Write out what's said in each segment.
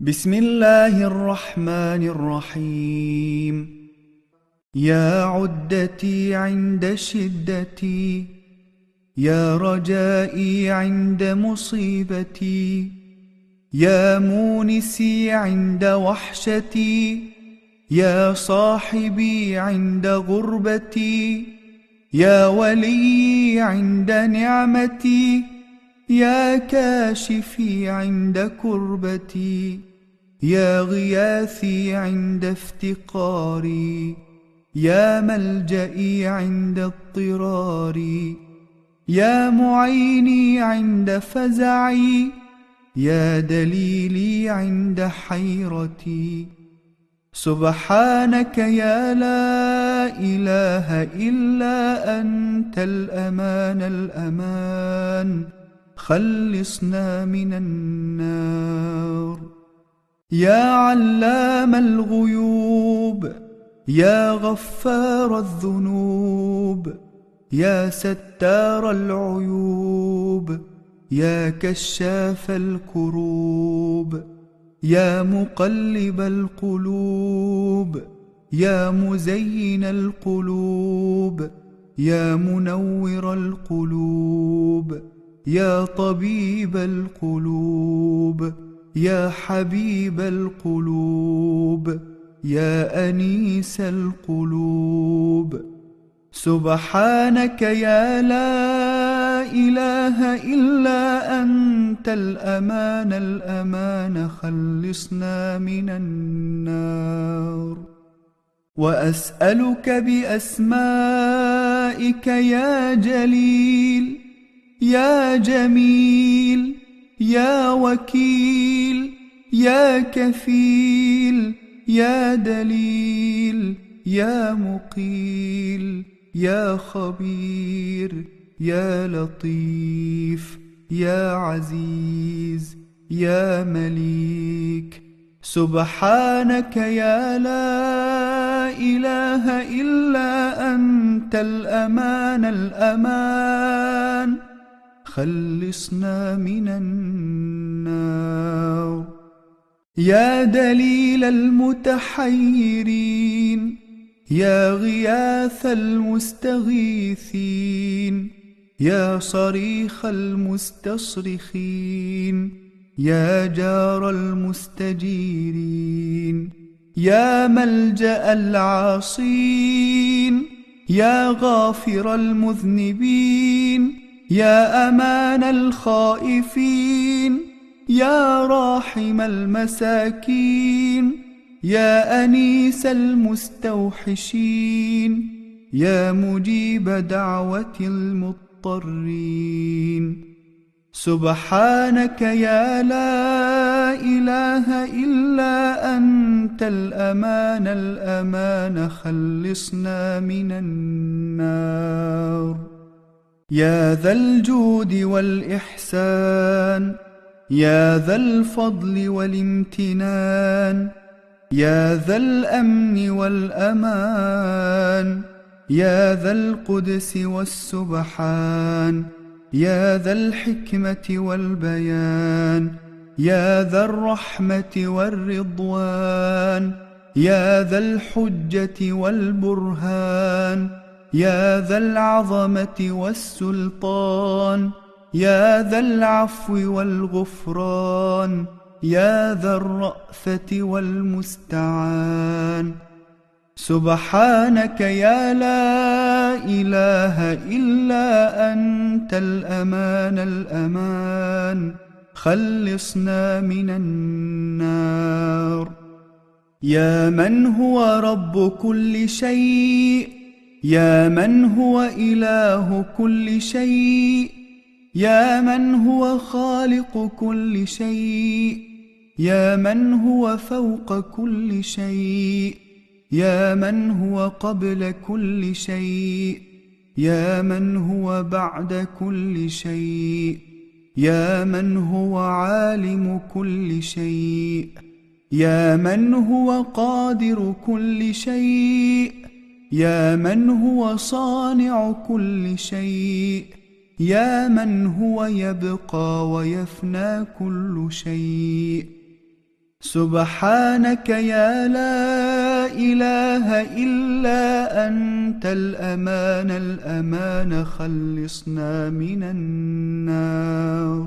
بسم الله الرحمن الرحيم يا عدتي عند شدتي يا رجائي عند مصيبتي يا مونسي عند وحشتي يا صاحبي عند غربتي يا ولي عند نعمتي يا كاشفي عند كربتي يا غياثي عند افتقاري يا ملجئي عند اضطراري يا معيني عند فزعي يا دليلي عند حيرتي. سبحانك يا لا إله إلا أنت الأمان الأمان. خلصنا من النار. يا علام الغيوب يا غفار الذنوب يا ستار العيوب يا كشاف الكروب يا مقلب القلوب يا مزين القلوب يا منور القلوب. يا طبيب القلوب يا حبيب القلوب يا أنيس القلوب. سبحانك يا لا إله إلا أنت الأمان الأمان خلصنا من النار. وأسألك بأسمائك يا جليل يا جميل يا وكيل يا كفيل يا دليل يا مقيل يا خبير يا لطيف يا عزيز يا مليك. سبحانك يا لا إله إلا أنت الأمان الأمان. خلصنا من النار. يا دليل المتحيرين يا غياث المستغيثين يا صريخ المستصرخين يا جار المستجيرين يا ملجأ العاصين يا غافر المذنبين يا أمان الخائفين يا راحم المساكين يا أنيس المستوحشين يا مجيب دعوة المضطرين. سبحانك يا لا إله إلا أنت الأمان الأمان خلصنا من النار. يا ذا الجود والإحسان يا ذا الفضل والامتنان يا ذا الأمن والأمان يا ذا القدس والسبحان يا ذا الحكمة والبيان يا ذا الرحمة والرضوان يا ذا الحجة والبرهان. يا ذا العظمة والسلطان يا ذا العفو والغفران يا ذا الرأفة والمستعان. سبحانك يا لا إله إلا أنت الأمان الأمان خلصنا من النار. يا من هو رب كل شيء يا من هو إله كل شيء؟ يا من هو خالق كل شيء؟ يا من هو فوق كل شيء؟ يا من هو قبل كل شيء؟ يا من هو بعد كل شيء؟ يا من هو عالم كل شيء؟ يا من هو قادر كل شيء؟ يا من هو صانع كل شيء يا من هو يبقى ويفنى كل شيء. سبحانك يا لا إله إلا أنت الأمان الأمان خلصنا من النار.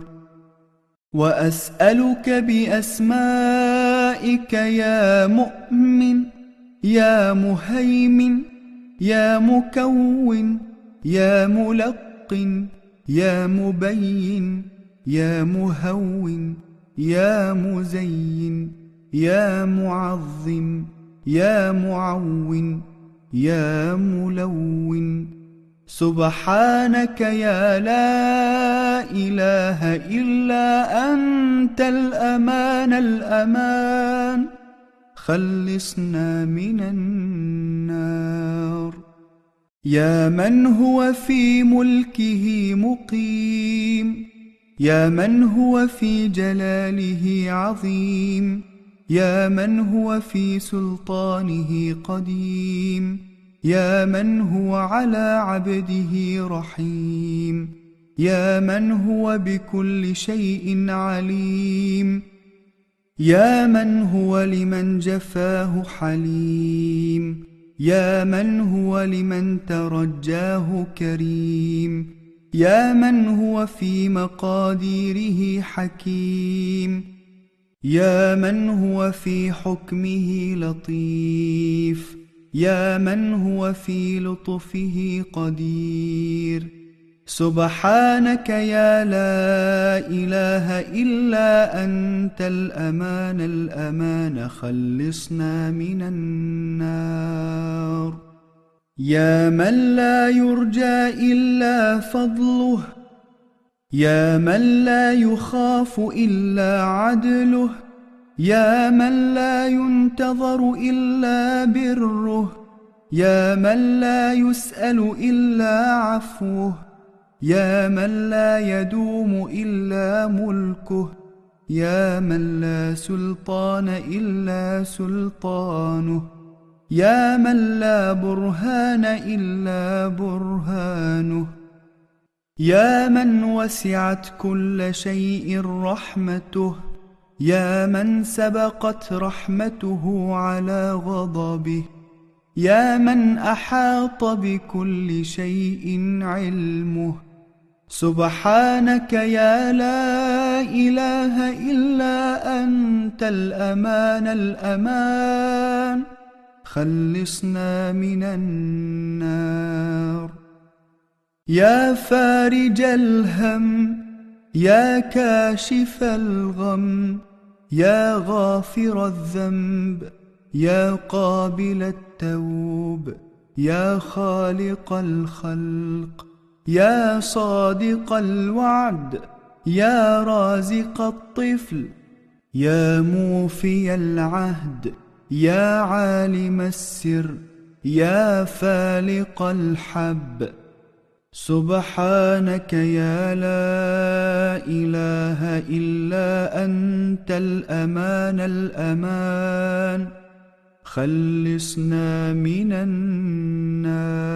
وأسألك بأسمائك يا مؤمن يا مهيمن يا مكون يا ملقن يا مبين يا مهون يا مزين يا معظم يا معون يا ملون. سبحانك يا لا إله إلا أنت الأمان الأمان. خلصنا من النار. يا من هو في ملكه مقيم؟ يا من هو في جلاله عظيم؟ يا من هو في سلطانه قديم؟ يا من هو على عبده رحيم؟ يا من هو بكل شيء عليم؟ يا من هو لمن جفاه حليم؟ يا من هو لمن ترجاه كريم؟ يا من هو في مقاديره حكيم؟ يا من هو في حكمه لطيف؟ يا من هو في لطفه قدير؟ سبحانك يا لا إله إلا أنت الأمان الأمان خلصنا من النار. يا من لا يرجى إلا فضله يا من لا يخاف إلا عدله يا من لا ينتظر إلا بره يا من لا يسأل إلا عفوه. يا من لا يدوم إلا ملكه يا من لا سلطان إلا سلطانه يا من لا برهان إلا برهانه. يا من وسعت كل شيء رحمته يا من سبقت رحمته على غضبه يا من أحاط بكل شيء علمه. سبحانك يا لا إله إلا أنت الأمان الأمان. خلصنا من النار. يا فارج الهم يا كاشف الغم يا غافر الذنب يا قابل التوب يا خالق الخلق. يا صادق الوعد يا رازق الطفل يا موفي العهد يا عالم السر يا فالق الحب. سبحانك يا لا إله إلا أنت الأمان الأمان. خلصنا من النار.